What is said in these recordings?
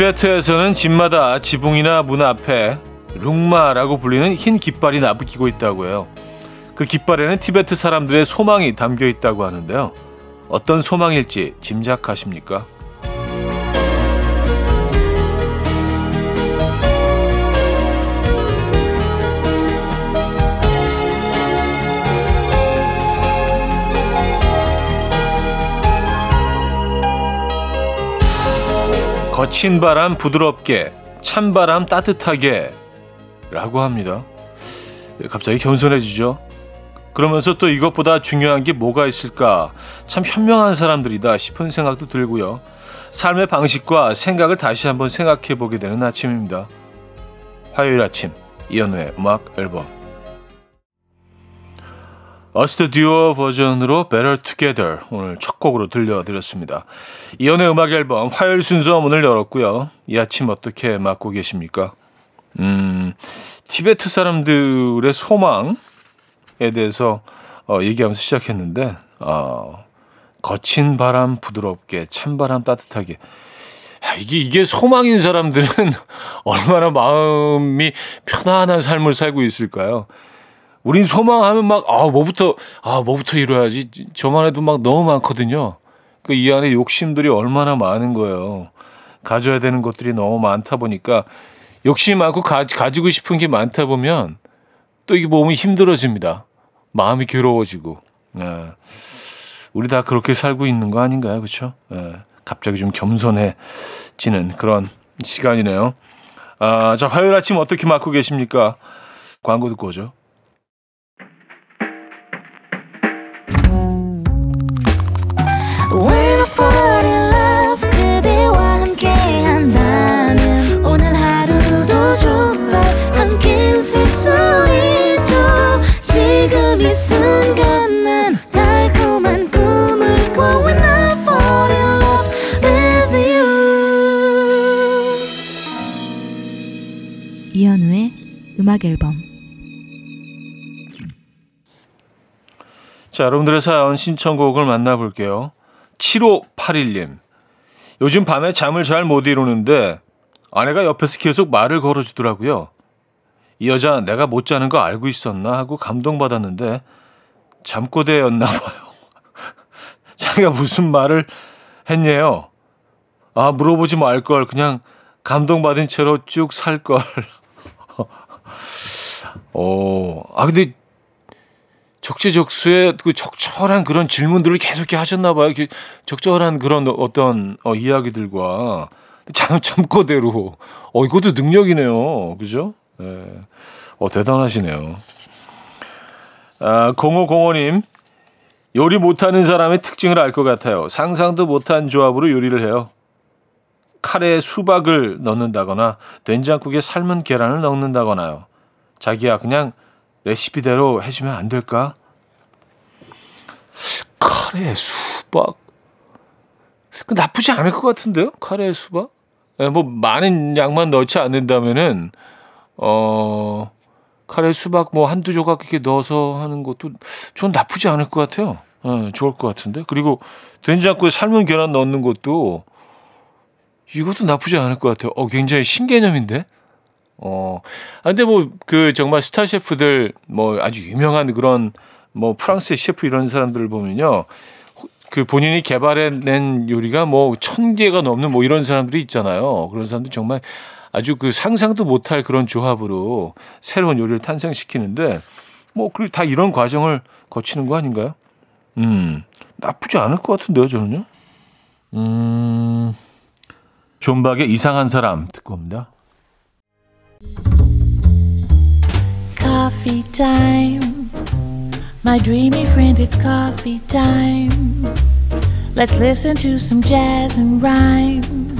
티베트에서는 집마다 지붕이나 문 앞에 룽마라고 불리는 흰 깃발이 나부끼고 있다고 해요. 그 깃발에는 티베트 사람들의 소망이 담겨 있다고 하는데요. 어떤 소망일지 짐작하십니까? 거친 바람 부드럽게, 찬 바람 따뜻하게 라고 합니다. 갑자기 겸손해지죠. 그러면서 또 이것보다 중요한 게 뭐가 있을까? 참 현명한 사람들이다 싶은 생각도 들고요. 삶의 방식과 생각을 다시 한번 생각해 보게 되는 아침입니다. 화요일 아침 이연우의 음악 앨범 어스트 듀오 버전으로 Better Together 오늘 첫 곡으로 들려드렸습니다. 이연의 음악 앨범 화요일 순서 문을 열었고요. 이 아침 어떻게 맞고 계십니까? 음, 티베트 사람들의 소망에 대해서 어, 얘기하면서 시작했는데 어, 거친 바람 부드럽게 찬 바람 따뜻하게 야, 이게 이게 소망인 사람들은 얼마나 마음이 편안한 삶을 살고 있을까요? 우린 소망하면 막, 아, 뭐부터, 아, 뭐부터 이뤄야지. 저만 해도 막 너무 많거든요. 그 이 안에 욕심들이 얼마나 많은 거예요. 가져야 되는 것들이 너무 많다 보니까 욕심이 많고 가, 가지고 싶은 게 많다 보면 또 이게 몸이 힘들어집니다. 마음이 괴로워지고. 예. 우리 다 그렇게 살고 있는 거 아닌가요? 그렇죠? 예. 갑자기 좀 겸손해지는 그런 시간이네요. 아, 자, 화요일 아침 어떻게 맞고 계십니까? 광고 듣고 오죠. 음악 앨범 자, 여러분들의 사연 신청곡을 만나볼게요. 7581님. 요즘 밤에 잠을 잘 못 이루는데 아내가 옆에서 계속 말을 걸어주더라고요. 이 여자 내가 못 자는 거 알고 있었나 하고 감동받았는데 잠꼬대였나 봐요. 자기가 무슨 말을 했냐요? 아, 물어보지 말 걸. 그냥 감동받은 채로 쭉 살 걸. 어, 아, 근데 적재적소에 그 적절한 그런 질문들을 계속 하셨나 봐요. 적절한 그런 어떤 어, 이야기들과 참, 참고대로. 어, 이것도 능력이네요. 그죠? 예. 네. 어, 대단하시네요. 아, 0505님. 요리 못하는 사람의 특징을 알 것 같아요. 상상도 못한 조합으로 요리를 해요. 카레에 수박을 넣는다거나 된장국에 삶은 계란을 넣는다거나요. 자기야 그냥 레시피대로 해주면 안 될까? 카레 수박 그 나쁘지 않을 것 같은데요? 카레 수박? 네, 뭐 많은 양만 넣지 않는다면은 어 카레 수박 뭐 한두 조각 이렇게 넣어서 하는 것도 전 나쁘지 않을 것 같아요. 네, 좋을 것 같은데 그리고 된장국에 삶은 계란 넣는 것도 이것도 나쁘지 않을 것 같아요. 어 굉장히 신개념인데. 어, 아, 근데 뭐, 그, 정말 스타 셰프들, 뭐, 아주 유명한 그런, 뭐, 프랑스의 셰프 이런 사람들을 보면요. 그 본인이 개발해낸 요리가 뭐, 천 개가 넘는 뭐, 이런 사람들이 있잖아요. 그런 사람들 정말 아주 그 상상도 못할 그런 조합으로 새로운 요리를 탄생시키는데, 뭐, 그 다 이런 과정을 거치는 거 아닌가요? 음, 나쁘지 않을 것 같은데요, 저는요. 음, 존박의 이상한 사람 듣고 옵니다. Coffee. My dreamy friend, it's coffee time. Let's listen to some jazz and rhyme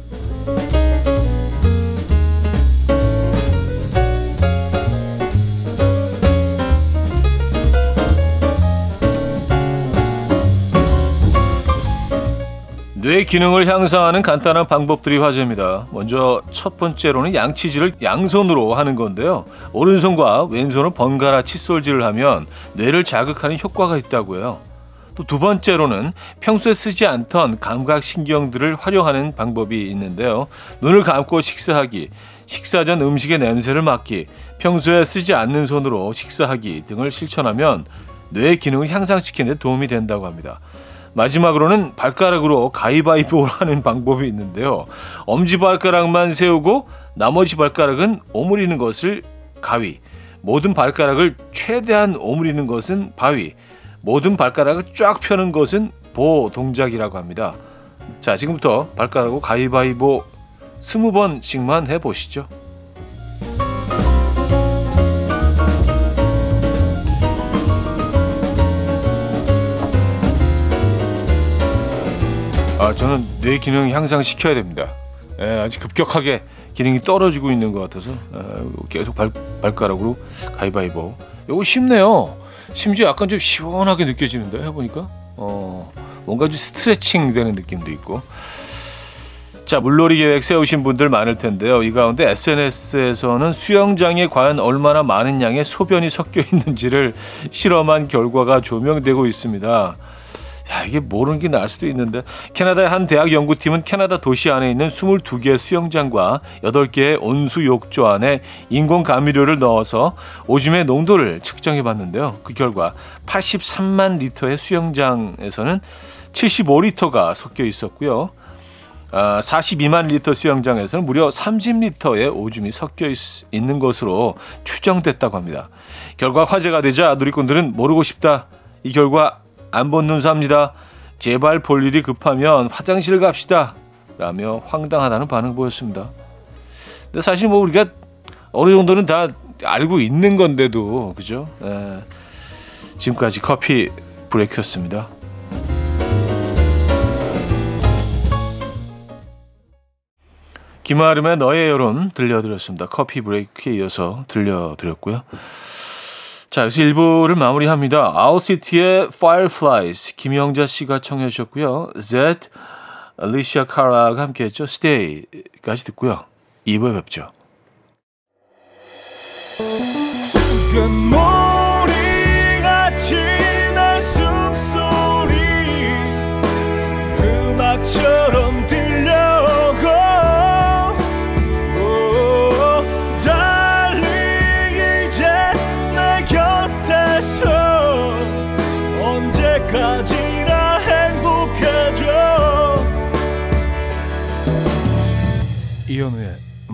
뇌 기능을 향상하는 간단한 방법들이 화제입니다. 먼저 첫 번째로는 양치질을 양손으로 하는 건데요. 오른손과 왼손을 번갈아 칫솔질을 하면 뇌를 자극하는 효과가 있다고요. 또 두 번째로는 평소에 쓰지 않던 감각 신경들을 활용하는 방법이 있는데요. 눈을 감고 식사하기, 식사 전 음식의 냄새를 맡기, 평소에 쓰지 않는 손으로 식사하기 등을 실천하면 뇌 기능을 향상시키는 데 도움이 된다고 합니다. 마지막으로는 발가락으로 가위바위보 하는 방법이 있는데요. 엄지발가락만 세우고 나머지 발가락은 오므리는 것을 가위, 모든 발가락을 최대한 오므리는 것은 바위, 모든 발가락을 쫙 펴는 것은 보 동작이라고 합니다. 자, 지금부터 발가락으로 가위바위보 스무 번씩만 해보시죠. 아, 저는 뇌 기능 향상 시켜야 됩니다. 예, 아직 급격하게 기능이 떨어지고 있는 것 같아서 예, 계속 발, 발가락으로 가위바위보. 이거 쉽네요. 심지어 약간 좀 시원하게 느껴지는데 해보니까 어, 뭔가 좀 스트레칭 되는 느낌도 있고. 자, 물놀이 계획 세우신 분들 많을 텐데요. 이 가운데 SNS에서는 수영장에 과연 얼마나 많은 양의 소변이 섞여 있는지를 실험한 결과가 조명되고 있습니다. 야, 이게 모르는 게 나을 수도 있는데 캐나다의 한 대학 연구팀은 캐나다 도시 안에 있는 22개 수영장과 8개의 온수 욕조 안에 인공 감미료를 넣어서 오줌의 농도를 측정해 봤는데요. 그 결과 83만 리터의 수영장에서는 75리터가 섞여 있었고요. 아, 42만 리터 수영장에서는 무려 30리터의 오줌이 섞여 있, 있는 것으로 추정됐다고 합니다. 결과 화제가 되자 누리꾼들은 모르고 싶다. 이 결과 안 본눈 삽니다. 제발 볼 일이 급하면 화장실 갑시다. 라며 황당하다는 반응 보였습니다. 근데 사실 뭐 우리가 어느 정도는 다 알고 있는 건데도 그죠? 예. 지금까지 커피 브레이크였습니다. 김아름의 너의 여론 들려드렸습니다. 커피 브레이크에 이어서 들려드렸고요. 자, 여기서 1부를 마무리합니다. 아웃시티의 Fireflies 김영자 씨가 청해 주셨고요. Z, 리시아 카라가 함께 했죠. Stay까지 듣고요. 2부에 뵙죠. 금모리같이 날 숨소리 음악처럼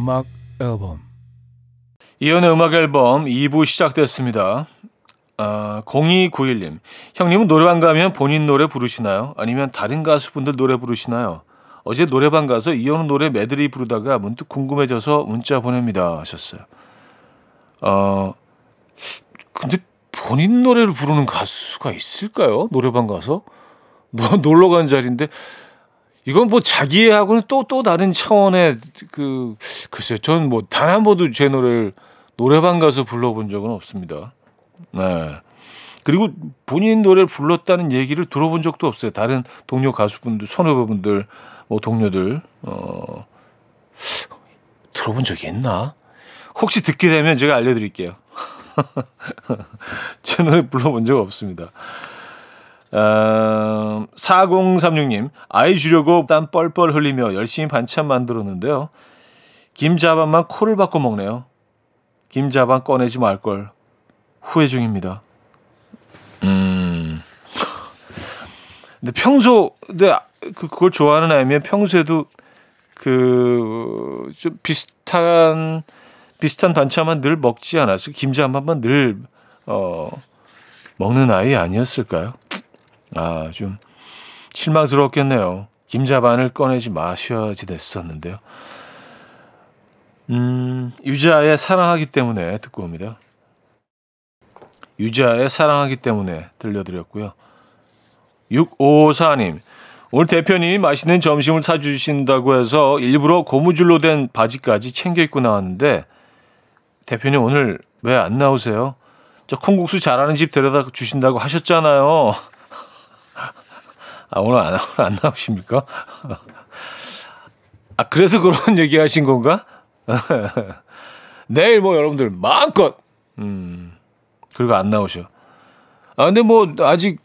음악 앨범 이현우의 음악 앨범 2부 시작됐습니다. 아, 0291님. 형님은 노래방 가면 본인 노래 부르시나요? 아니면 다른 가수분들 노래 부르시나요? 어제 노래방 가서 이현우 노래 메들리 부르다가 문득 궁금해져서 문자 보냅니다. 하셨어요. 어, 근데 본인 노래를 부르는 가수가 있을까요? 노래방 가서? 뭐 놀러 간 자리인데 이건 뭐 자기하고는 또 또 다른 차원의 그 글쎄요. 저는 뭐단 한 번도 제 노래를 노래방 가서 불러본 적은 없습니다. 네. 그리고 본인 노래를 불렀다는 얘기를 들어본 적도 없어요. 다른 동료 가수분들, 선후배분들, 뭐 동료들 어 들어본 적이 있나? 혹시 듣게 되면 제가 알려드릴게요. 제 노래 불러본 적 없습니다. 어, 4036님, 아이 주려고 땀 뻘뻘 흘리며 열심히 반찬 만들었는데요. 김자반만 코를 박고 먹네요. 김자반 꺼내지 말걸. 후회 중입니다. 음. 근데 평소, 근데 그, 그걸 좋아하는 아이면 평소에도 그, 좀 비슷한, 비슷한 반찬만 늘 먹지 않았어요. 김자반만 늘, 어, 먹는 아이 아니었을까요? 아, 좀 실망스럽겠네요. 김자반을 꺼내지 마셔야지 됐었는데요. 음, 유자의 사랑하기 때문에 듣고 옵니다. 유자의 사랑하기 때문에 들려드렸고요. 654님, 오늘 대표님이 맛있는 점심을 사주신다고 해서 일부러 고무줄로 된 바지까지 챙겨 입고 나왔는데, 대표님 오늘 왜 안 나오세요? 저 콩국수 잘하는 집 데려다 주신다고 하셨잖아요. 아, 오늘 안, 안 나오십니까? 아, 그래서 그런 얘기 하신 건가? 내일 뭐 여러분들 마음껏, 음, 그리고 안 나오셔. 아, 근데 뭐, 아직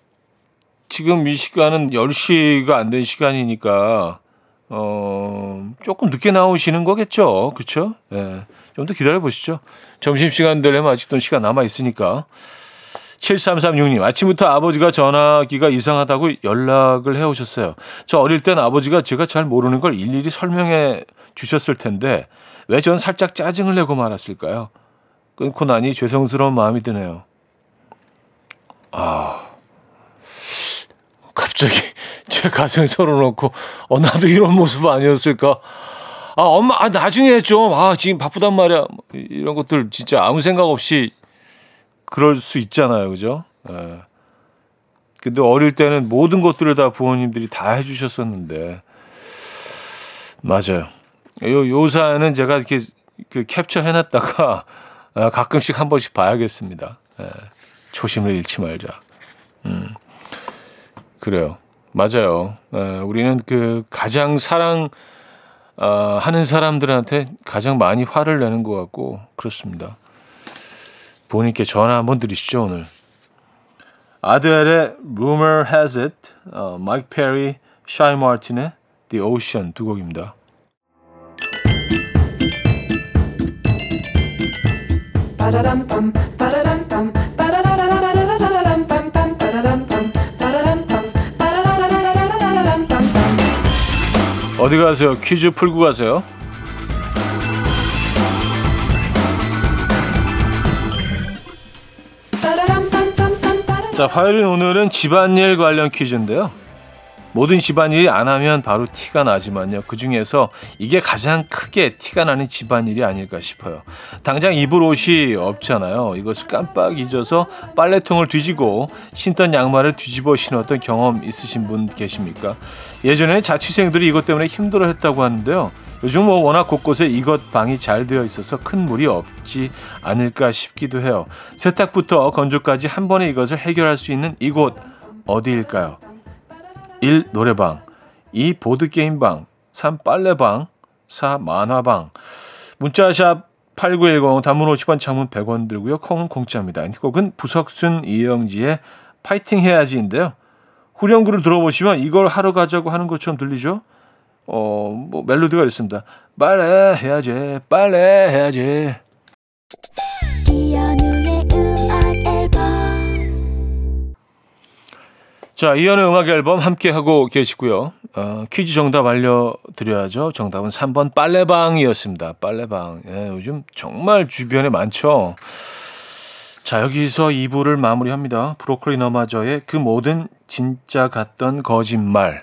지금 이 시간은 10시가 안 된 시간이니까, 어, 조금 늦게 나오시는 거겠죠. 그쵸? 예. 네. 좀더 기다려 보시죠. 점심시간 되려면 아직도 시간 남아 있으니까. 7336님, 아침부터 아버지가 전화기가 이상하다고 연락을 해 오셨어요. 저 어릴 땐 아버지가 제가 잘 모르는 걸 일일이 설명해 주셨을 텐데, 왜 전 살짝 짜증을 내고 말았을까요? 끊고 나니 죄송스러운 마음이 드네요. 아, 갑자기 제 가슴에 서러놓고, 어, 나도 이런 모습 아니었을까? 아, 엄마, 아, 나중에 좀, 아, 지금 바쁘단 말이야. 이런 것들 진짜 아무 생각 없이 그럴 수 있잖아요. 그죠? 예. 근데 어릴 때는 모든 것들을 다 부모님들이 다 해주셨었는데. 맞아요. 요, 요 사연은 제가 이렇게 그 캡처 해놨다가 아, 가끔씩 한 번씩 봐야겠습니다. 예. 초심을 잃지 말자. 음. 그래요. 맞아요. 예. 우리는 그 가장 사랑, 어, 하는 사람들한테 가장 많이 화를 내는 것 같고 그렇습니다. 본인께 전화 한번 드리시죠 오늘. 아드엘의 Rumor Has It, 어, 마이크 페리, 샤이 마틴의 The Ocean 두 곡입니다. 어디 가세요? 퀴즈 풀고 가세요. 자, 화요일 오늘은 집안일 관련 퀴즈인데요. 모든 집안일이 안 하면 바로 티가 나지만요. 그 중에서 이게 가장 크게 티가 나는 집안일이 아닐까 싶어요. 당장 입을 옷이 없잖아요. 이것을 깜빡 잊어서 빨래통을 뒤지고 신던 양말을 뒤집어 신었던 경험 있으신 분 계십니까? 예전에는 자취생들이 이것 때문에 힘들어 했다고 하는데요. 요즘 뭐 워낙 곳곳에 이것 방이 잘 되어 있어서 큰 무리 없지 않을까 싶기도 해요. 세탁부터 건조까지 한 번에 이것을 해결할 수 있는 이곳 어디일까요? 1. 노래방 2. 보드게임방 3. 빨래방 4. 만화방 문자샵 8910 단문 50원 장문 100원 들고요. 콩은 공짜입니다. 이 곡은 부석순 이영지의 파이팅 해야지인데요. 후렴구를 들어보시면 이걸 하러 가자고 하는 것처럼 들리죠? 어, 뭐 멜로디가 있습니다. 빨래 해야지, 빨래 해야지. 자, 이현의 음악 앨범 함께 하고 계시고요. 어, 퀴즈 정답 알려드려야죠. 정답은 3번 빨래방이었습니다. 빨래방. 예, 요즘 정말 주변에 많죠. 자, 여기서 2부를 마무리합니다. 브로콜리 너마저의 그 모든 진짜 같던 거짓말.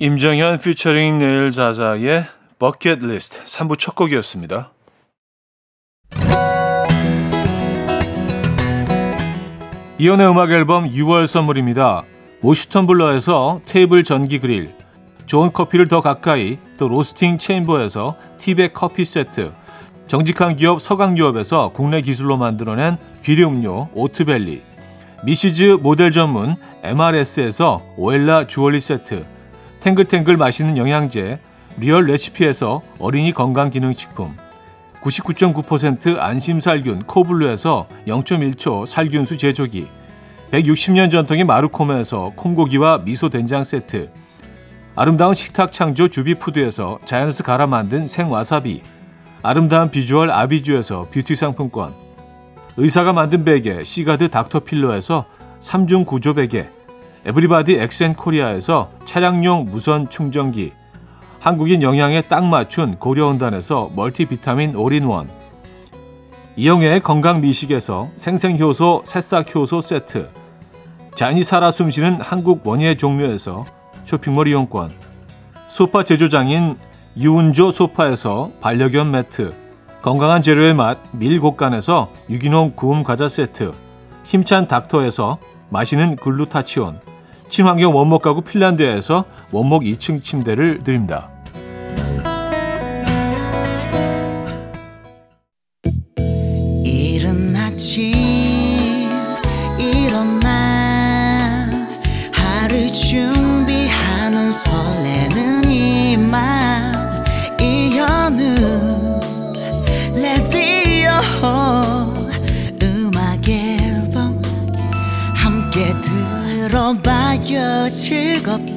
임정현 피처링 네일 자자의 버킷 리스트 3부 첫 곡이었습니다. 이현우의 음악 앨범 6월 선물입니다. 모슈텀블러에서 테이블 전기 그릴, 좋은 커피를 더 가까이, 또 로스팅 챔버에서 티백 커피 세트, 정직한 기업 서강유업에서 국내 기술로 만들어낸 귀리음료 오트벨리, 미시즈 모델 전문 MRS에서 오엘라 주얼리 세트, 탱글탱글 맛있는 영양제, 리얼 레시피에서 어린이 건강기능식품, 99.9% 안심살균 코블루에서 0.1초 살균수 제조기 160년 전통의 마루코메에서 콩고기와 미소 된장 세트 아름다운 식탁 창조 주비푸드에서 자연스 갈아 만든 생와사비 아름다운 비주얼 아비주에서 뷰티 상품권 의사가 만든 베개 시가드 닥터필러에서 3중 구조 베개 everybody 엑센코리아에서 차량용 무선 충전기 한국인 영양에 딱 맞춘 고려온단에서 멀티비타민 올인원 이영애의 건강 미식에서 생생효소 새싹효소 세트 잔이 살아 숨쉬는 한국 원예 종묘에서 쇼핑몰 이용권 소파 제조장인 유운조 소파에서 반려견 매트 건강한 재료의 맛 밀곡간에서 유기농 구움 과자 세트 힘찬 닥터에서 마시는 글루타치온 친환경 원목 가구 핀란드에서 원목 2층 침대를 드립니다.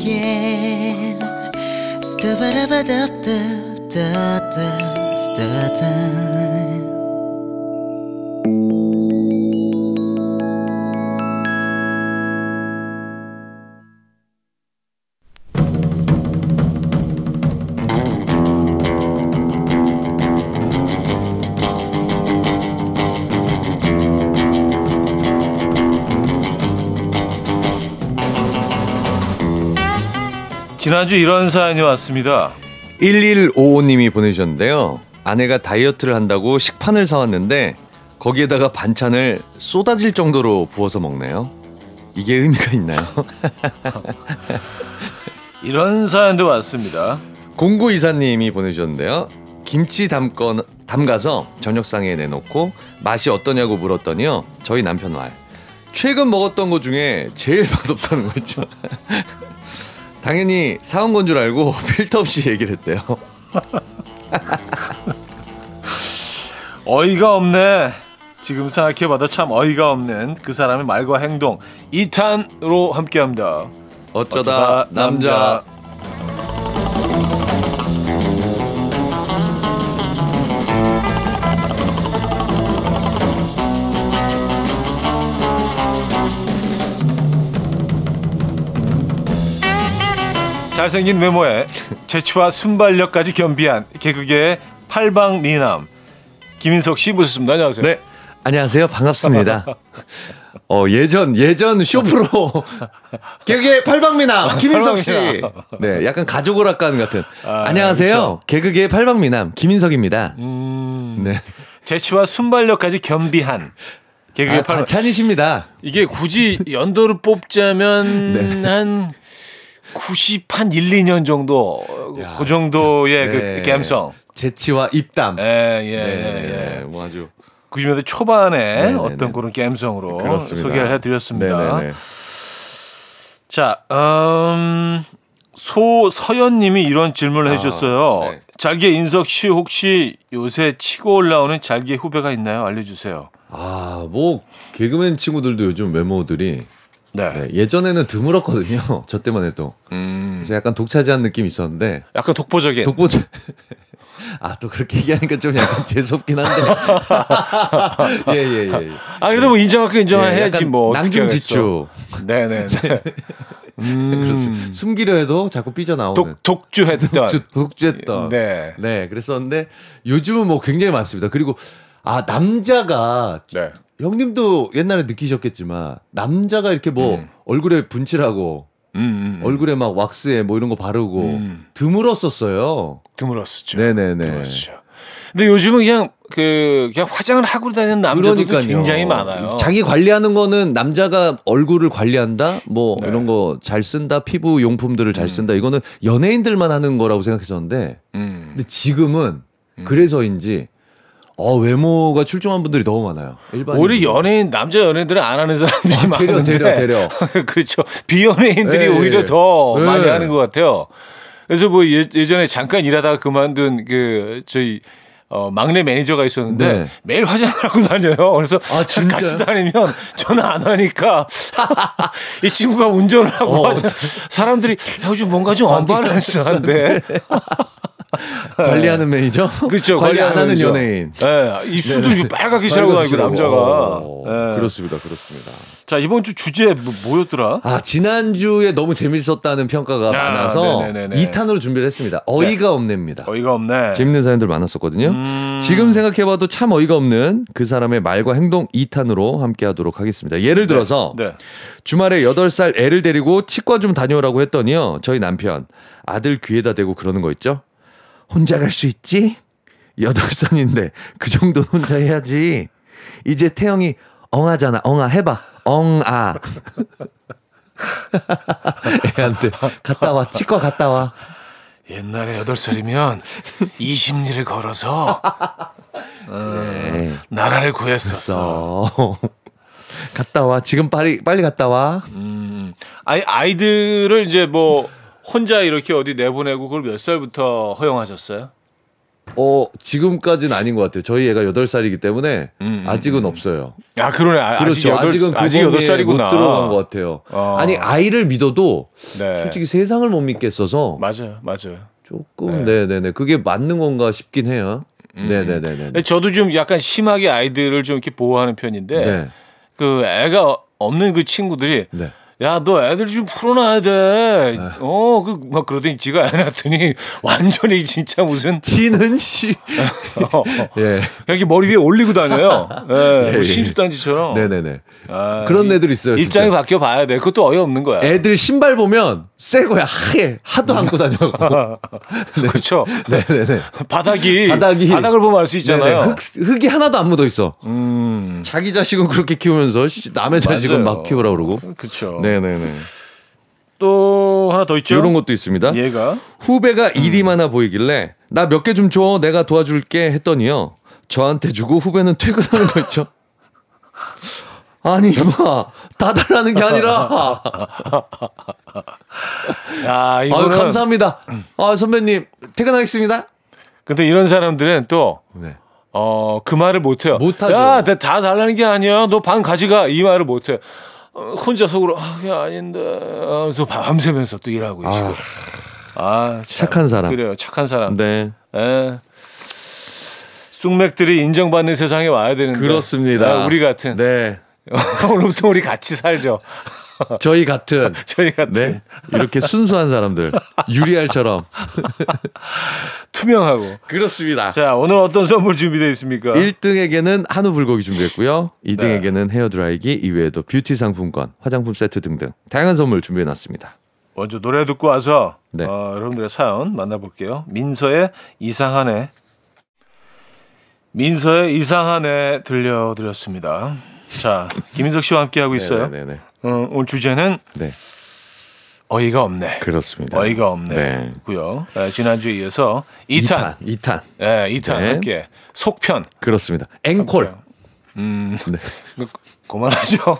즐겁게 스타바라바답 지난주 이런 사연이 왔습니다. 1155님이 보내주셨는데요. 아내가 다이어트를 한다고 식판을 사왔는데 거기에다가 반찬을 쏟아질 정도로 부어서 먹네요. 이게 의미가 있나요? 이런 사연도 왔습니다. 공구 이사님이 보내주셨는데요. 김치 담건 담가서 저녁상에 내놓고 맛이 어떠냐고 물었더니요. 저희 남편 말 최근 먹었던 것 중에 제일 맛없다는 거죠. 당연히 사온 건 줄 알고 필터 없이 얘기를 했대요. 어이가 없네. 지금 생각해봐도 참 어이가 없는 그 사람의 말과 행동 2탄으로 함께합니다. 어쩌다, 남자. 잘생긴 외모에 재치와 순발력까지 겸비한 개그계의 팔방 미남 김인석 씨 모셨습니다. 안녕하세요. 네, 안녕하세요. 반갑습니다. 어, 예전, 예전 쇼프로 개그의 팔방미남 김인석 씨. 네, 약간 가족 오락관 같은. 아, 안녕하세요. 그렇죠. 개그계의 팔방미남 김인석입니다. 음, 네. 재치와 순발력까지 겸비한 개그계의 아, 팔방 반찬이십니다. 이게 굳이 연도를 뽑자면 네. 한 90, 한 1, 2년 정도 야, 그 정도의 네. 그 감성. 재치와 입담. 예, 예, 네, 예, 예. 뭐 아주 90년대 초반에 네, 네, 어떤 네. 그런 감성으로 그렇습니다. 소개를 해 드렸습니다. 네, 네, 네. 자, 음, 소서연 님이 이런 질문을 아, 해 주셨어요. 네. 잘게 인석 씨 혹시 요새 치고 올라오는 잘게 후배가 있나요? 알려 주세요. 아, 뭐 개그맨 친구들도 요즘 외모들이 네. 네, 예전에는 드물었거든요. 저 때만 해도. 음, 그래서 약간 독차지한 느낌이 있었는데 약간 독보적인. 독보자. 아, 또 그렇게 얘기하니까 좀 약간 재수없긴 한데. 예, 예, 예. 아 그래도 뭐 인정할 거 인정해야지 예, 뭐 낭중지추. 네네네. 그렇습니다. 숨기려 해도 자꾸 삐져나오는. 독 독주했던. 독주, 독주 했던. 네. 네. 그랬었는데 요즘은 뭐 굉장히 많습니다. 그리고 아, 남자가 네. 형님도 옛날에 느끼셨겠지만 남자가 이렇게 뭐 음. 얼굴에 분칠하고 음, 음, 음. 얼굴에 막 왁스에 뭐 이런 거 바르고 음. 드물었었어요. 드물었었죠. 네네네. 드물었죠. 근데 요즘은 그냥 그 그냥 화장을 하고 다니는 남자들도 그러니까요. 굉장히 많아요. 자기 관리하는 거는 남자가 얼굴을 관리한다, 뭐 네. 이런 거 잘 쓴다, 피부 용품들을 잘 쓴다. 이거는 연예인들만 하는 거라고 생각했었는데, 음. 근데 지금은 그래서인지 어 외모가 출중한 분들이 너무 많아요. 일반 오히려 연예인 남자 연예인들은 안 하는 사람들이 아, 데려, 많은데 데려, 데려. 그렇죠 비연예인들이 예, 오히려 예. 더 예. 많이 하는 것 같아요. 그래서 뭐 예, 예전에 잠깐 일하다가 그만둔 그 저희 어, 막내 매니저가 있었는데 네. 매일 화장을 하고 다녀요. 그래서 아? 같이 다니면 저는 안 하니까 이 친구가 운전을 하고 어. 사람들이 야, 요즘 뭔가 좀 언밸런스한데 관리하는 매니저? 그렇죠. 관리 안 하는 연예인. 예, 입술도 이렇게 빨갛게 칠하고 다니고 남자가. 어, 예. 그렇습니다, 그렇습니다. 자 이번 주 주제 뭐, 뭐였더라? 아 지난주에 너무 재밌었다는 평가가 아, 많아서 네네네네. 2탄으로 준비를 했습니다. 어이가 없네입니다. 어이가 없네. 재밌는 사연들 많았었거든요. 음. 지금 생각해봐도 참 어이가 없는 그 사람의 말과 행동 2탄으로 함께 하도록 하겠습니다. 예를 들어서 네. 주말에 8살 애를 데리고 치과 좀 다녀오라고 했더니요. 저희 남편 아들 귀에다 대고 그러는 거 있죠. 혼자 갈 수 있지? 8살인데 그 정도는 혼자 해야지. 이제 태영이 엉아잖아. 엉아 해봐. 엉아. 애한테 갔다 와. 치과 갔다 와. 옛날에 8살이면 20리를 걸어서 네. 나라를 구했었어. 써. 갔다 와. 지금 빨리 빨리 갔다 와. 음. 아니 아이들을 이제 뭐 혼자 이렇게 어디 내보내고 그걸 몇 살부터 허용하셨어요? 어, 지금까지는 아닌 것 같아요. 저희 애가 8살이기 때문에 음, 음, 아직은 없어요. 야 그러네. 아, 그렇죠. 여덟- 아직은 그 아직 범위에 여덟 살이구나. 못 들어간 것 같아요. 어. 아니 아이를 믿어도 네. 솔직히 세상을 못 믿겠어서 맞아요, 맞아요. 조금 네 네 네 그게 맞는 건가 싶긴 해요. 음. 네네 네네. 근데 저도 좀 약간 심하게 아이들을 좀 이렇게 보호하는 편인데 네. 그 애가 없는 그 친구들이 네. 야, 너 애들 좀 풀어놔야 돼. 어, 그, 막 그러더니 지가 애 낳았더니 완전히 진짜 무슨, 지는 씨. 어, 예. 이렇게 머리 위에 올리고 다녀요. 예, 예, 예. 신주단지처럼. 네네네. 아, 그런 이- 애들 있어요. 진짜. 입장이 바뀌어 봐야 돼. 그것도 어이없는 거야. 애들 신발 보면 새 거야 하얘 하도 안고 다녀고. 그렇죠. 네네네. 바닥이, 바닥이 바닥을 보면 알 수 있잖아요. 네네. 흙, 흙이 하나도 안 묻어 있어. 음, 자기 자식은 그렇게 키우면서 씨, 남의 자식은 맞아요. 막 키우라 그러고. 그렇죠. 네네네. 또 하나 더 있죠. 이런 것도 있습니다. 얘가 후배가 일이 많아 보이길래 나 몇 개 좀 줘. 내가 도와줄게 했더니요. 저한테 주고 후배는 퇴근하는 거 있죠. 아니 마, 다 달라는 게 아니라. 야, 아유 이거는 감사합니다. 아 선배님 퇴근하겠습니다. 근데 이런 사람들은 또 네. 어, 그 말을 못 해요. 못 하죠. 야, 나다 달라는 게 아니야. 너반 가져가. 이 말을 못 해. 어, 혼자 속으로 아, 그게 아닌데. 그래서 밤새면서 또 일하고. 아, 참. 착한 사람. 그래요. 착한 사람. 네. 예. 쑥맥들이 인정받는 세상에 와야 되는데. 그렇습니다. 아, 우리 같은. 네. 오늘부터 우리 같이 살죠. 저희 같은 저희 같은. 네 이렇게 순수한 사람들 유리알처럼 투명하고. 그렇습니다. 자, 오늘 어떤 선물 준비되어 있습니까? 1등에게는 한우 불고기 준비했고요. 2등에게는 헤어 드라이기, 이외에도 뷰티 상품권, 화장품 세트 등등 다양한 선물 준비해 놨습니다. 먼저 노래 듣고 와서 네. 어, 여러분들의 사연 만나볼게요. 민서의 이상한 애. 민서의 이상한 애 들려드렸습니다. 자, 김인석 씨와 함께 하고 있어요. 네, 네, 네. 어, 오늘 주제는 네, 어이가 없네. 그렇습니다. 어이가 없네. 네. 고요. 네, 지난주에 이어서 2탄. 2탄, 2탄. 네, 2탄 네. 함께 속편. 그렇습니다. 앵콜. 음, 네. 그, 그만하죠.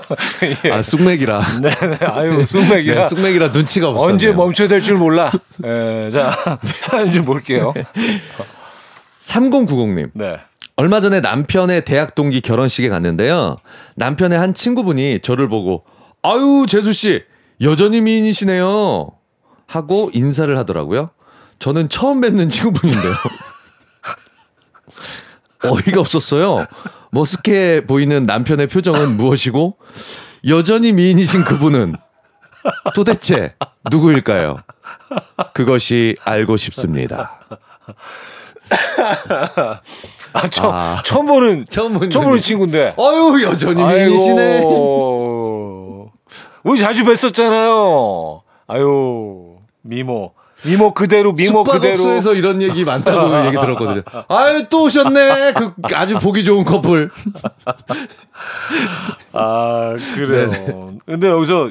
예. 아, 쑥맥이라. 네, 네. 아유, 쑥맥이라. 네, 쑥맥이라 눈치가 없어. 언제 멈춰야 될 줄 몰라. 예, 자, 사연 좀 볼게요. 3090님. 네. 얼마 전에 남편의 대학 동기 결혼식에 갔는데요. 남편의 한 친구분이 저를 보고 아유 재수 씨 여전히 미인이시네요 하고 인사를 하더라고요. 저는 처음 뵙는 친구분인데요. 어이가 없었어요. 머쓱해 보이는 남편의 표정은 무엇이고 여전히 미인이신 그분은 도대체 누구일까요? 그것이 알고 싶습니다. 아, 처음, 아. 처음 보는, 처음 보는 처음 보는 친구인데. 어유 여전히 미인이시네. 우리 자주 뵀었잖아요. 아유, 미모. 미모 그대로, 미모 그대로. 숙박업소에서 이런 얘기 많다고 얘기 들었거든요. 아유 또 오셨네. 그 아주 보기 좋은 커플. 아, 그래요. 네. 근데 여기서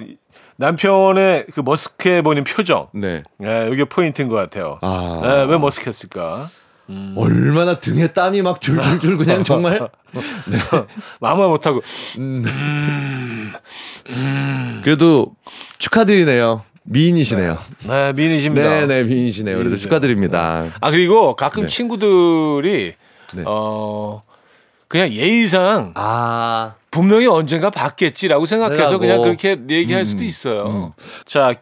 남편의 그 머쓱해 보이는 표정. 네. 네, 이게 포인트인 것 같아요. 아. 네, 왜 머쓱했을까? 얼마나 등에 땀이 막 줄줄줄 그냥 정말. 마음을 못하고. 그래도 축하드리네요. 미인이시네요. 네, 미인이십니다. 네 네 미인이시네요. 그래도 미인이죠. 축하드립니다. 아, 그리고 가끔 네. 친구들이, 네. 어, 그냥 예의상 아 분명히 언젠가 받겠지라고 생각해서. 그냥 그렇게 얘기할 음, 수도 있어요. 음. 자,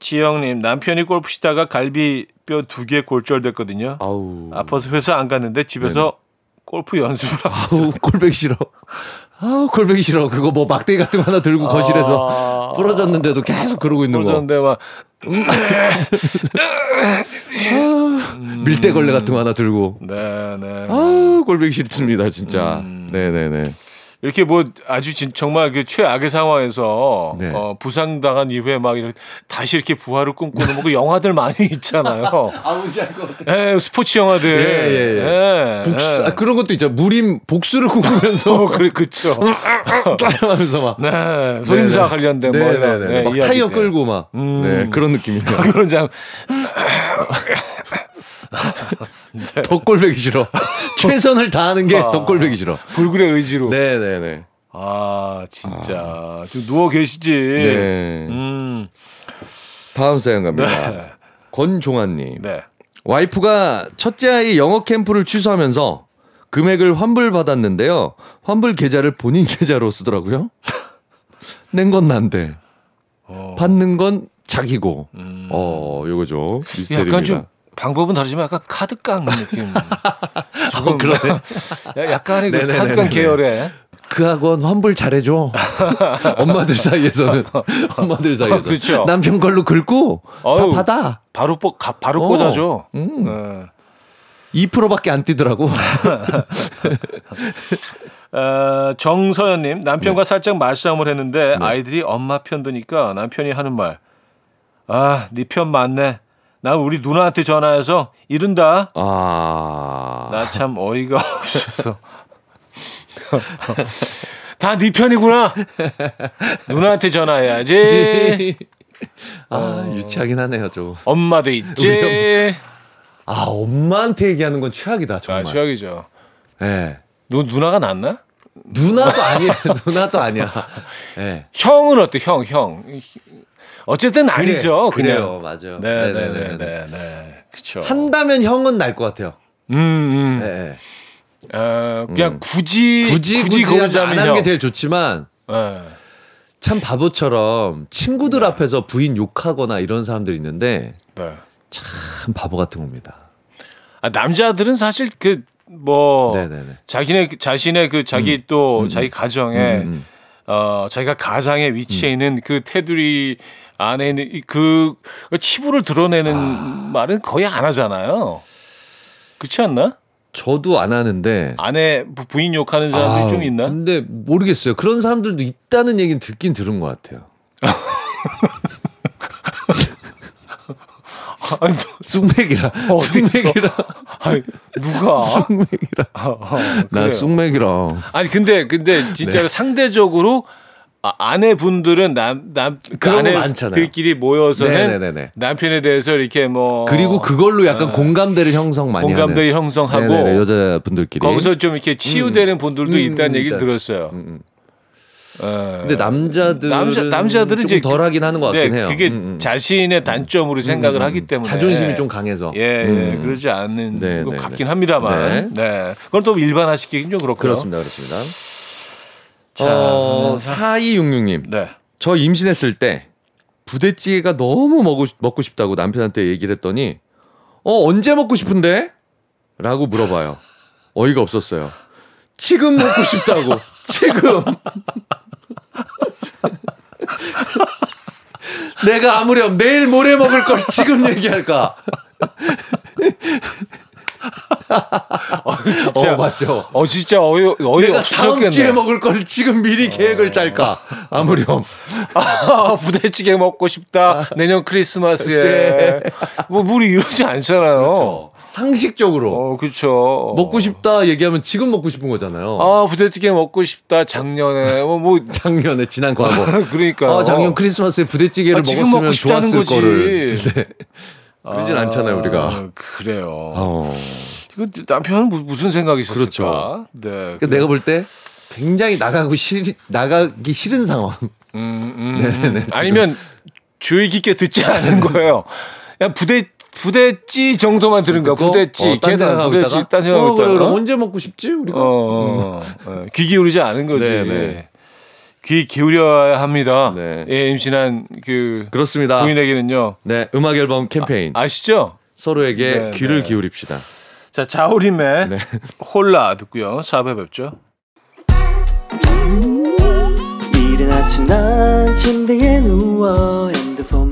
지영님 남편이 골프 치다가 갈비뼈 두 개 골절됐거든요. 아우. 아파서 회사 안 갔는데 집에서 골프 연습을 하고 아우 꼴배기 싫어. 아우 꼴배기 싫어. 그거 뭐 막대기 같은 거 하나 들고 거실에서 부러졌는데도 계속 그러고 있는 거. 그러던데 막 밀대 걸레 같은 거 하나 들고. 네, 네. 아우 꼴배기 싫습니다 진짜. 네네네. 이렇게 뭐 아주 진, 정말 그 최악의 상황에서 네. 어, 부상당한 이후에 막 이렇게 다시 이렇게 부활을 꿈꾸는 뭐그 영화들 많이 있잖아요. 알것 같아. 예, 스포츠 영화들. 예, 예, 예, 복수 예. 아, 그런 것도 있죠. 무림 복수를 꿈꾸면서 어, 그래, 그쵸. 하면서 막. 네, 소임사 관련된 뭐 이런 네네네. 네, 막 이야기들. 타이어 끌고 막. 음. 네 그런 느낌이에요. 그런 장 더 꼴배기 싫어. 최선을 다하는 게 더 꼴배기 싫어. 불굴의 의지로. 네네네. 아, 진짜. 좀 누워 계시지. 네. 음, 다음 사연 갑니다. 네. 권종환님. 네. 와이프가 첫째 아이 영어 캠프를 취소하면서 금액을 환불받았는데요. 환불 계좌를 본인 계좌로 쓰더라고요. 낸 건 난데 받는 건 자기고. 어, 요거죠. 미스테리입니다. 방법은 다르지만 약간 카드깡 느낌. 어, 그러네. 야- 약간의 그. 카드깡 계열의. 그 학원 환불 잘해줘. 엄마들 사이에서는 엄마들 사이에서 그렇죠. 남편 걸로 긁고 어우. 다 받아. 바로 뽀, 가- 바로 어. 꽂아줘. 음. 네. 2%밖에 안 뛰더라고. 어, 정서연님 네. 남편과 살짝 말싸움을 했는데 아이들이 엄마 편 드니까 남편이 하는 말. 아, 네 편 맞네. 나 우리 누나한테 전화해서 이른다. 아. 나 참 어이가 없어서. 다네 편이구나. 누나한테 전화해야지. 아, 유치하긴 하네요, 좀. 엄마도 있지. 아, 엄마한테 얘기하는 건 최악이다, 아, 정말. 최악이죠. 예. 누, 누나가 낫나? 누나도 아니야. 누나도 아니야. 예. 형은 어때? 형, 형. 어쨌든 아니죠. 그냥. 그래요, 맞아요. 네, 네, 네. 네, 네. 그렇죠. 한다면 형은 날 것 같아요. 음, 음. 예, 예. 어, 그냥 굳이 굳이 굳이, 고르자면 안 하는 게 형. 제일 좋지만 예. 참 바보처럼 친구들 앞에서 부인 욕하거나 이런 사람들 있는데 네. 참 바보 같은 겁니다. 아, 남자들은 사실 그 뭐 네네네. 자기네 자신의 그 자기 또 자기 가정에 음, 음. 어 자기가 가장의 위치에 있는 그 테두리 안에 있는 이그 치부를 드러내는 말은 거의 안 하잖아요. 그렇지 않나? 저도 안 하는데 아내 부- 부인 욕하는 사람들이 아, 좀 있나? 근데 모르겠어요. 그런 사람들도 있다는 얘기는 듣긴 들은 것 같아요. 아니, 쑥맥이라 있어? 쑥맥이라 아니, 누가? 쑥맥이라 어, 나 그래요. 쑥맥이라 아니 근데 근데 진짜로 상대적으로 아, 아내분들은 남 남 그런 거 많잖아요. 들끼리 모여서는 네네네네. 남편에 대해서 이렇게 뭐 그리고 그걸로 약간 공감대를 형성 많이 공감대를 하는 형성하고 네네네, 여자분들끼리 거기서 좀 이렇게 치유되는 분들도 음, 있다는 얘기를 있다. 들었어요. 음, 음. 예. 근데 남자들은 남자 남자들은 조금 이제 덜하긴 하는 것 같긴 네, 해요. 그게 음, 음. 자신의 단점으로 생각을 하기 때문에 자존심이 좀 강해서 예, 예 음. 그러지 않는 네, 것 네, 같긴 네. 합니다만 네. 그건 또 일반화시키긴 좀 그렇고요. 그렇습니다, 그렇습니다. 자, 어, 하면서- 4266님. 네. 저 임신했을 때 부대찌개가 너무 먹고, 싶- 먹고 싶다고 남편한테 얘기를 했더니 어 언제 먹고 싶은데? 라고 물어봐요. 어이가 없었어요. 지금 먹고 싶다고. 지금. 내가 아무렴 내일 모레 먹을 걸 지금 얘기할까? 진짜 어 맞죠. 어 진짜 어이 어이 내가 다음 주에. 먹을 걸 지금 미리 계획을 짤까? 아무렴. 아, 부대찌개 먹고 싶다. 내년 크리스마스에. 네. 뭐, 우리 이러지 않잖아요. 상식적으로 어, 그렇죠. 먹고 싶다 얘기하면 지금 먹고 싶은 거잖아요. 아, 부대찌개 먹고 싶다. 작년에. 뭐, 뭐, 작년에 지난 과거. 그러니까. 아, 작년 크리스마스에 부대찌개를 아, 먹었으면 먹고 싶다는 좋았을 거지. 거를. 네. 그러진 않잖아요, 우리가. 아, 그래요. 어. 이거 남편은 무- 무슨 생각이 있었을까? 그렇죠. 네. 그러니까 내가 볼 때 굉장히 나가고 싫 나가기 싫은 상황. 음, 음, 네네네, 음. 지금. 아니면 주의 깊게 듣지 않은 거예요. 그냥 부대, 부대찌 정도만 들은 거야. 부대찌. 어, 딴 계산, 부대찌, 딴 생각하고 어, 그래. 그래. 언제 먹고 싶지 우리가? 어, 어, 어. 귀 기울이지 않은 거지. 네, 네. 귀 기울여야 합니다. 네. 예, 임신한 그 그렇습니다. 부인에게는요. 네, 음악 앨범 캠페인 아 시죠? 서로에게 네, 귀를 네. 기울입시다. 자, 자우림의 네. 홀라 듣고요. 4배 뵙죠. 이른 아침 난 침대에 누워 핸드폰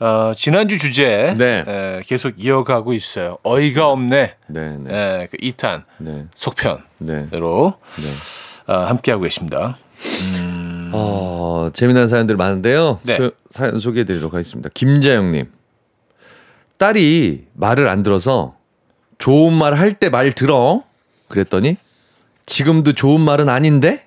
어, 지난주 주제 네. 에, 계속 이어가고 있어요. 어이가 없네. 네, 네. 에, 그 2탄 네. 속편으로 네. 어, 함께 하고 계십니다. 어, 재미난 사연들 많은데요. 네. 소- 사연 소개해 드리도록 하겠습니다. 김재영님. 딸이 말을 안 들어서 좋은 말 할 때 말 들어. 그랬더니 지금도 좋은 말은 아닌데?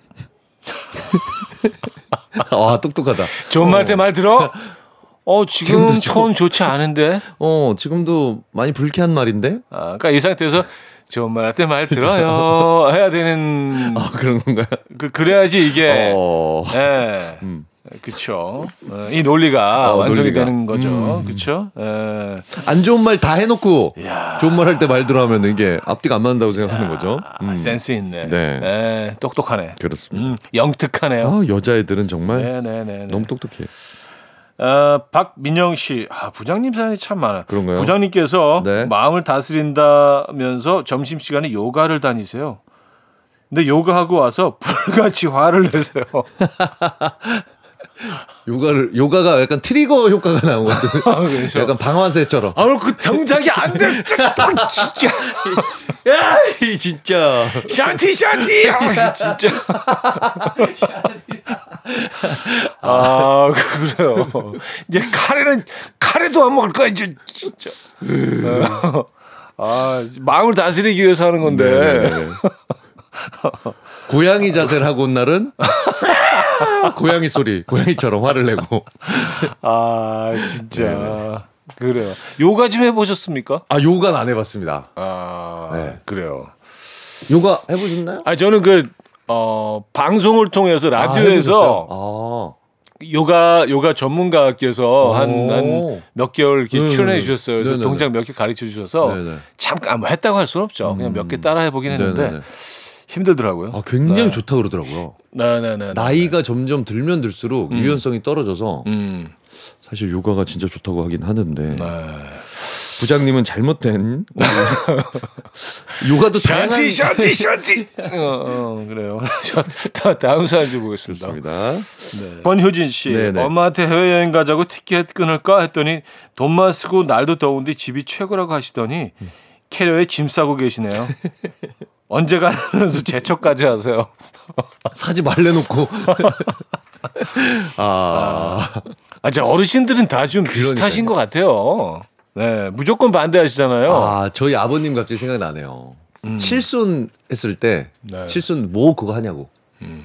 와, 똑똑하다. 좋은 말 때 말 들어? 어, 지금 좀- 톤 좋지 않은데? 어, 지금도 많이 불쾌한 말인데? 아, 그러니까 이 상태에서 좋은 말 할 때 말 들어요. 해야 되는, 아, 그런 건가요? 그, 그래야지 이게, 어. 예. 음. 그쵸. 어, 이 논리가 어, 완성이 논리가. 되는 거죠. 음. 그쵸? 예. 안 좋은 말 다 해놓고 야. 좋은 말 할 때 말 들어 하면 이게 앞뒤가 안 맞는다고 생각하는 거죠. 아, 음. 센스 있네. 네. 예, 똑똑하네. 그렇습니다. 음, 영특하네요. 아, 여자애들은 정말 네네네. 너무 똑똑해. 어, 박민영 씨, 아, 부장님 사연이 참 많아요. 그런가요? 부장님께서 네. 마음을 다스린다면서 점심시간에 요가를 다니세요. 근데 요가하고 와서 불같이 화를 내세요. 요가를 요가가 약간 트리거 효과가 나온 것 같은. 그래서 약간 방아쇠처럼. 아, 그 동작이 안 됐어. 진짜. 야, 이 진짜. šan티 샨티 아, 진짜 아 그래요 이제 카레는 카레도 안 먹을 거야 이제 진짜 어. 아 마음을 다스리기 위해서 하는 건데 네. 고양이 자세를 하고 온 날은 고양이 소리, 고양이처럼 화를 내고. 아 진짜 그래요 요가 좀 해보셨습니까 아, 요가는 안 해봤습니다. 아 네. 그래요 요가 해보셨나요? 아 저는 그 어, 방송을 통해서 라디오에서 아, 요가 요가 전문가께서 한 오. 한몇 개월 이렇게. 출연해 주셨어요. 그래서 네네네. 동작 몇 개 가르쳐 주셔서 네네. 잠깐 뭐 했다고 할 수는 없죠. 그냥 몇 개 따라 해보긴 했는데 네네네. 힘들더라고요. 아, 굉장히 좋다 그러더라고요. 네네네. 나이가 점점 들면 들수록 유연성이 떨어져서 음. 사실 요가가 진짜 좋다고 하긴 하는데 네. 부장님은 잘못된 요가도 다양한 샨티 샨티. 어, 어 그래요. 다- 다음 사연 좀 보겠습니다. 있습니다. 권효진 씨, 네네. 엄마한테 해외 여행 가자고 티켓 끊을까 했더니 돈만 쓰고 날도 더운데 집이 최고라고 하시더니 캐리어에 짐 싸고 계시네요. 언제 가면서 재촉까지 하세요. 사지 말래놓고 아, 아, 저 어르신들은 다 좀 비슷하신 것 같아요. 네, 무조건 반대하시잖아요. 아 저희 아버님 갑자기 생각나네요. 칠순 했을 때 네. 칠순 뭐 그거 하냐고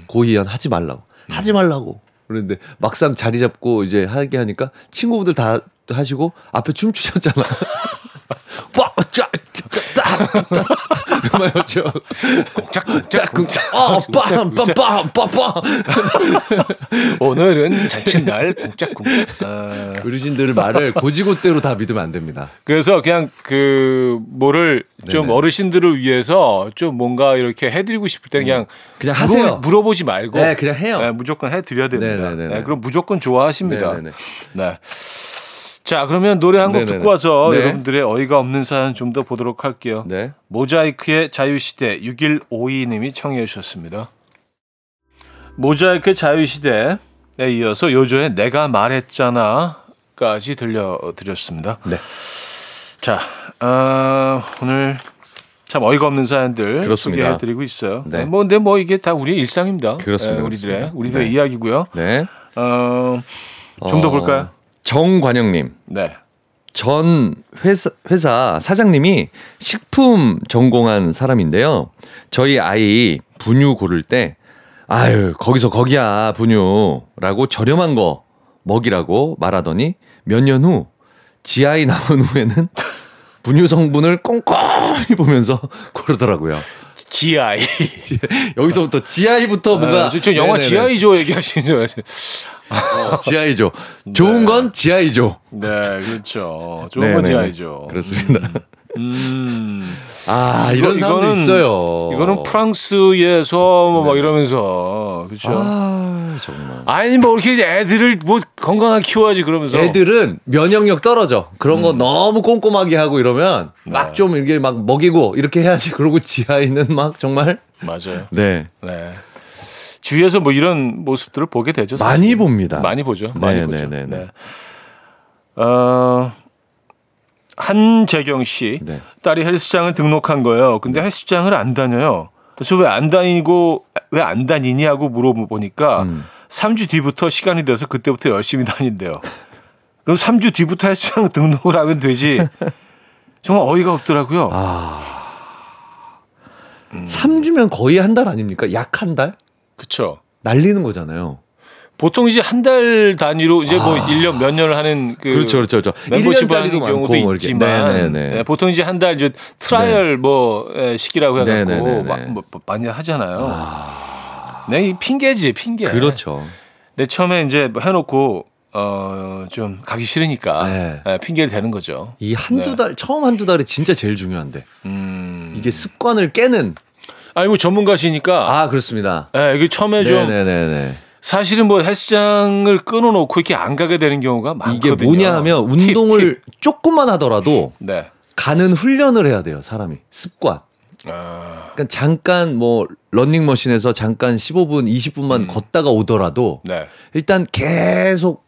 고이현 하지 말라고 하지 말라고 그런데 막상 자리 잡고 이제 하게 하니까 친구분들 다 하시고 앞에 춤추셨잖아. 빡짜짜짜 그만였죠. 짝짝짝 짝꿍짝 어 빰빰빰빰빰빰 오늘은 잔칫날 쿵짝쿵짝. 아, 어르신들 말을 고지고대로 다 믿으면 안 됩니다. 그래서 그냥 그 뭐를 좀 네네. 어르신들을 위해서 좀 뭔가 이렇게 해드리고 싶을 때는 그냥 그냥 물어- 하세요. 물어보지 말고 네, 그냥 해요. 네, 무조건 해드려야 됩니다. 네네네네. 네, 그럼 무조건 좋아하십니다. 네네네. 네. 자 그러면 노래 한 곡. 듣고 와서 네. 여러분들의 어이가 없는 사연 좀 더 보도록 할게요. 네. 모자이크의 자유시대 6152님이 청해 주셨습니다. 모자이크의 자유시대에 이어서 요조의 내가 말했잖아까지 들려드렸습니다. 네. 자 어, 오늘 참 어이가 없는 사연들 그렇습니다. 소개해드리고 있어요. 네. 뭐 근데 뭐 이게 다 우리의 일상입니다. 그렇습니다. 예, 우리들의 그렇습니다. 우리들의 네. 이야기고요. 네. 어, 좀더 어, 볼까요? 정관영님. 네. 전 회사, 회사 사장님이 식품 전공한 사람인데요. 저희 아이 분유 고를 때 아유 거기서 거기야 분유 라고 저렴한 거 먹이라고 말하더니 몇 년 후 지 아이 나온 후에는 분유 성분을 꼼꼼히 보면서 고르더라고요. GI. 여기서부터 지아이부터 뭔가 아, 저, 저 영화 네네네. GI조 얘기하시는 줄 알았어요. 어, 지아이죠. 좋은 건 지아이죠. 네, 그렇죠. 좋은 건. GI죠. 그렇습니다. 음. 아 이거- 이런 사람도 이거는- 있어요. 이거는 프랑스에서 뭐막 이러면서 그렇죠. 아 정말. 아니 뭐 이렇게 애들을 뭐 건강하게 키워야지 그러면서 애들은 면역력 떨어져. 그런 거 너무 꼼꼼하게 하고 이러면 막좀 이렇게 막 먹이고 이렇게 해야지. 그러고 지아이는 막 정말 맞아요. 네 네. 주위에서 뭐 이런 모습들을 보게 되죠. 사실. 많이 봅니다. 많이 보죠. 많이 네, 보죠. 네, 네, 네. 네. 어, 한재경 씨 네. 딸이 헬스장을 등록한 거예요. 근데 헬스장을 안 다녀요. 그래서 왜 안 다니고 왜 안 다니니 하고 물어보니까 음. 3주 뒤부터 시간이 돼서 그때부터 열심히 다닌대요. 그럼 3주 뒤부터 헬스장 등록을 하면 되지. 정말 어이가 없더라고요. 아. 3주면 거의 한 달 아닙니까? 약 한 달? 그렇죠. 날리는 거잖아요. 보통 이제 한 달 단위로 이제 뭐 1년 몇 년을 하는 그 아. 그렇죠, 그렇죠, 그렇죠. 멤버십 1년짜리도 하는 경우도 뭐 이렇게. 있지만 네네네. 네, 보통 이제 한 달 이제 trial 뭐 에, 시기라고 해갖고 네네네네. 막, 뭐, 많이 하잖아요. 네, 이 핑계지 핑계. 그렇죠. 내 처음에 이제 뭐 해놓고 어좀 가기 싫으니까 네. 예, 핑계를 대는 거죠. 이 한두 네. 달 처음 한두 달이 진짜 제일 중요한데 음. 이게 습관을 깨는 아니 뭐 전문가시니까 아 그렇습니다. 예, 이게 처음에 좀. 사실은 뭐 헬스장을 끊어놓고 이렇게 안 가게 되는 경우가 많거든요. 이게 뭐냐 하면 팁, 운동을 팁. 조금만 하더라도 네. 가는 훈련을 해야 돼요 사람이 습관. 아, 그러니까 잠깐 뭐 런닝머신에서 잠깐 15분 20분만 음. 걷다가 오더라도 네. 일단 계속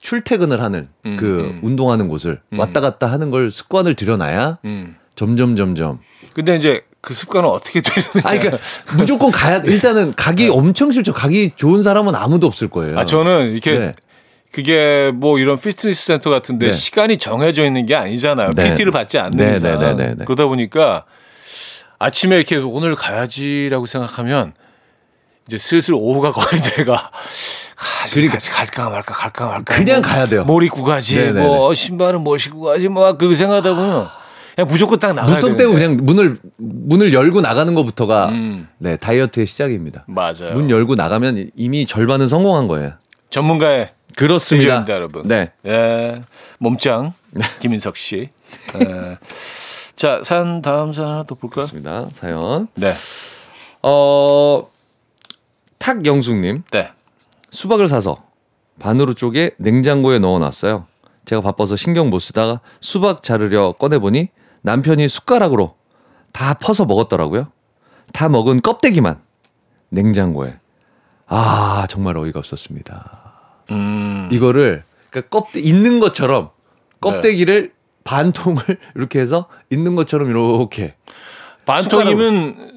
출퇴근을 하는 음, 그 음. 운동하는 곳을 음. 왔다 갔다 하는 걸 습관을 들여놔야 음. 점점 점점 근데 이제 그 습관은 어떻게 되느냐. 아니 그러니까 무조건 가야 일단은 가기 엄청 싫죠. 가기 좋은 사람은 아무도 없을 거예요. 네. 아 저는 이렇게 네. 그게 뭐 이런 피트니스 센터 같은데 네. 시간이 정해져 있는 게 아니잖아요. 네. PT를 받지 않는 네, 이상. 네, 네, 네, 네. 그러다 보니까 아침에 이렇게 오늘 가야지라고 생각하면 이제 슬슬 오후가 거의 돼가 가지, 그러니까 가지 갈까 말까 갈까 말까 그냥 뭐 가야 돼요. 뭘 입고 가지 네, 네, 뭐 신발은 뭘 신고 가지 막 그 생각하다 보면 그냥 무조건 딱 나가야 무턱. 떼고 그냥 문을 문을 열고 나가는 것부터가 음, 네 다이어트의 시작입니다. 맞아요. 문 열고 나가면 이미 절반은 성공한 거예요. 전문가의 그렇습니다. 여러분. 네. 예, 몸짱 김인석 씨. 예. 자, 사연 다음 사연 하나 더 볼까요? 그렇습니다. 사연. 네, 어 탁영숙님 네. 수박을 사서 반으로 쪼개 냉장고에 넣어놨어요. 제가 바빠서 신경 못 쓰다가 수박 자르려 꺼내보니 남편이 숟가락으로 다 퍼서 먹었더라고요. 다 먹은 껍데기만 냉장고에. 아 정말 어이가 없었습니다. 음, 이거를 그러니까 껍데 있는 것처럼 껍데기를 반통을 이렇게 해서 있는 것처럼 이렇게 반통이면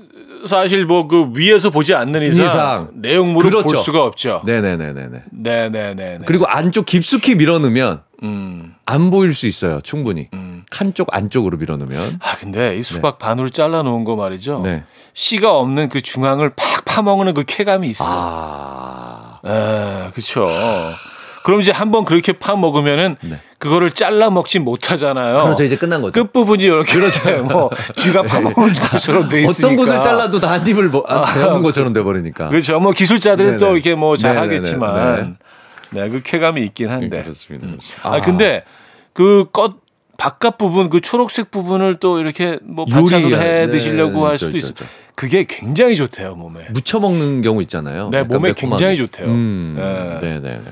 사실 뭐 그 위에서 보지 않는 이상, 이상. 내용물을 볼 그렇죠. 수가 없죠. 네네네네네. 네, 네, 네. 네. 그리고 안쪽 깊숙이 밀어넣으면 음, 안 보일 수 있어요. 충분히 음. 한쪽 안쪽으로 밀어넣으면. 아 근데 이 수박 반으로 잘라 놓은 거 말이죠. 네. 씨가 없는 그 중앙을 팍 파먹는 그 쾌감이 있어. 아. 에, 그렇죠. 그럼 이제 한번 그렇게 파 먹으면은 네. 그거를 잘라 먹지 못하잖아요. 그렇죠. 이제 끝난 거죠. 끝 부분이 이렇게 뭐 쥐가 파먹는 것처럼 돼 있으니까. 어떤 곳을 잘라도 다 한 입을 뭐, 아, 것처럼 돼 버리니까. 그렇죠. 뭐 기술자들은 네네. 또 이렇게 뭐. 잘하겠지만, 네, 그 쾌감이 있긴 한데. 네, 그렇습니다. 그렇습니다. 아, 근데 그 껍 바깥 부분 그 초록색 부분을 또 이렇게 뭐 반찬으로 해 네, 드시려고 할 있죠, 수도 있죠, 있어. 있죠. 그게 굉장히 좋대요 몸에. 무쳐 먹는 경우 있잖아요. 네, 몸에 매콤하게. 굉장히 좋대요. 음, 네. 네네 네.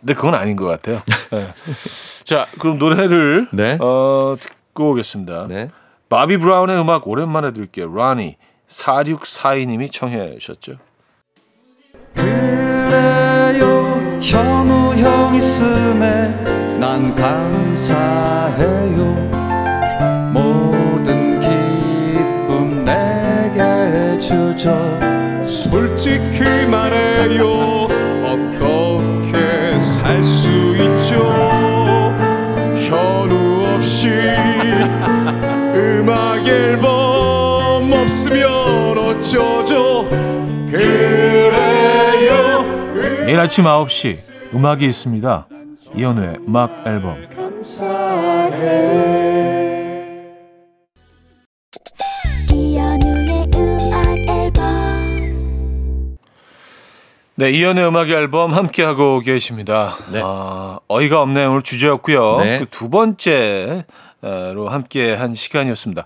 근데 그건 아닌 것 같아요. 네. 자, 그럼 노래를 네. 어, 듣고 오겠습니다. 네. 바비 브라운의 음악 오랜만에 들을게요. 라니 4642님이 청해 주셨죠. 그래요 현우 형 있음에 난 감사해요. 모든 기쁨 내게 주죠. 솔직히 말해요. 어떻게 살 수 있죠? 현우 없이 음악 앨범 없으면 어쩌죠? 그래 내일 아침 9시 음악이 있습니다. 이현우의 음악 앨범. 이현우의 음악 앨범 네, 이연의 음악 앨범 함께 하고 계십니다. 네. 아, 어이가 없네 오늘 주제였고요. 네. 그두 번째 로 함께 한 시간이었습니다.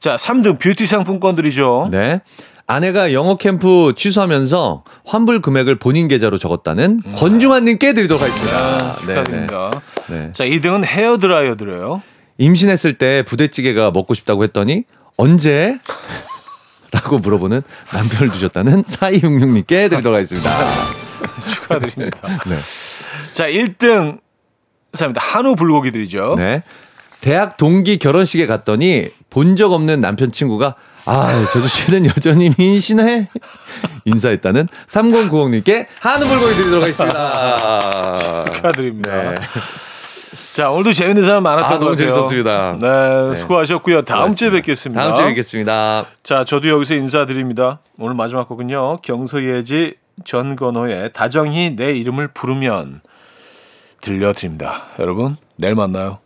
자, 3등 뷰티 상품권들이죠. 네. 아내가 영어 캠프 취소하면서 환불 금액을 본인 계좌로 적었다는 권중환님께 드리도록 하겠습니다. 아, 네, 축하드립니다. 네. 네. 자, 2등은 헤어 드라이어 드려요. 임신했을 때 부대찌개가 먹고 싶다고 했더니 언제? 라고 물어보는 남편을 두셨다는 4266님께 드리도록 하겠습니다. 축하드립니다. 네. 자, 1등 사입니다 한우 불고기 드리죠. 네. 대학 동기 결혼식에 갔더니 본 적 없는 남편 친구가 아, 제주 씨는 여전히 민신해. 인사했다는 3090님께 한우 불고기 드리도록 하겠습니다. 축하드립니다. 네. 자, 오늘도 재밌는 사람 많았던 아, 것 같아요. 재밌었습니다. 네, 네. 수고하셨고요. 다음 주에 수고하셨습니다. 뵙겠습니다. 다음 주에 뵙겠습니다. 자, 저도 여기서 인사드립니다. 오늘 마지막 곡은요. 경서예지 전건호의 다정히 내 이름을 부르면 들려드립니다. 여러분, 내일 만나요.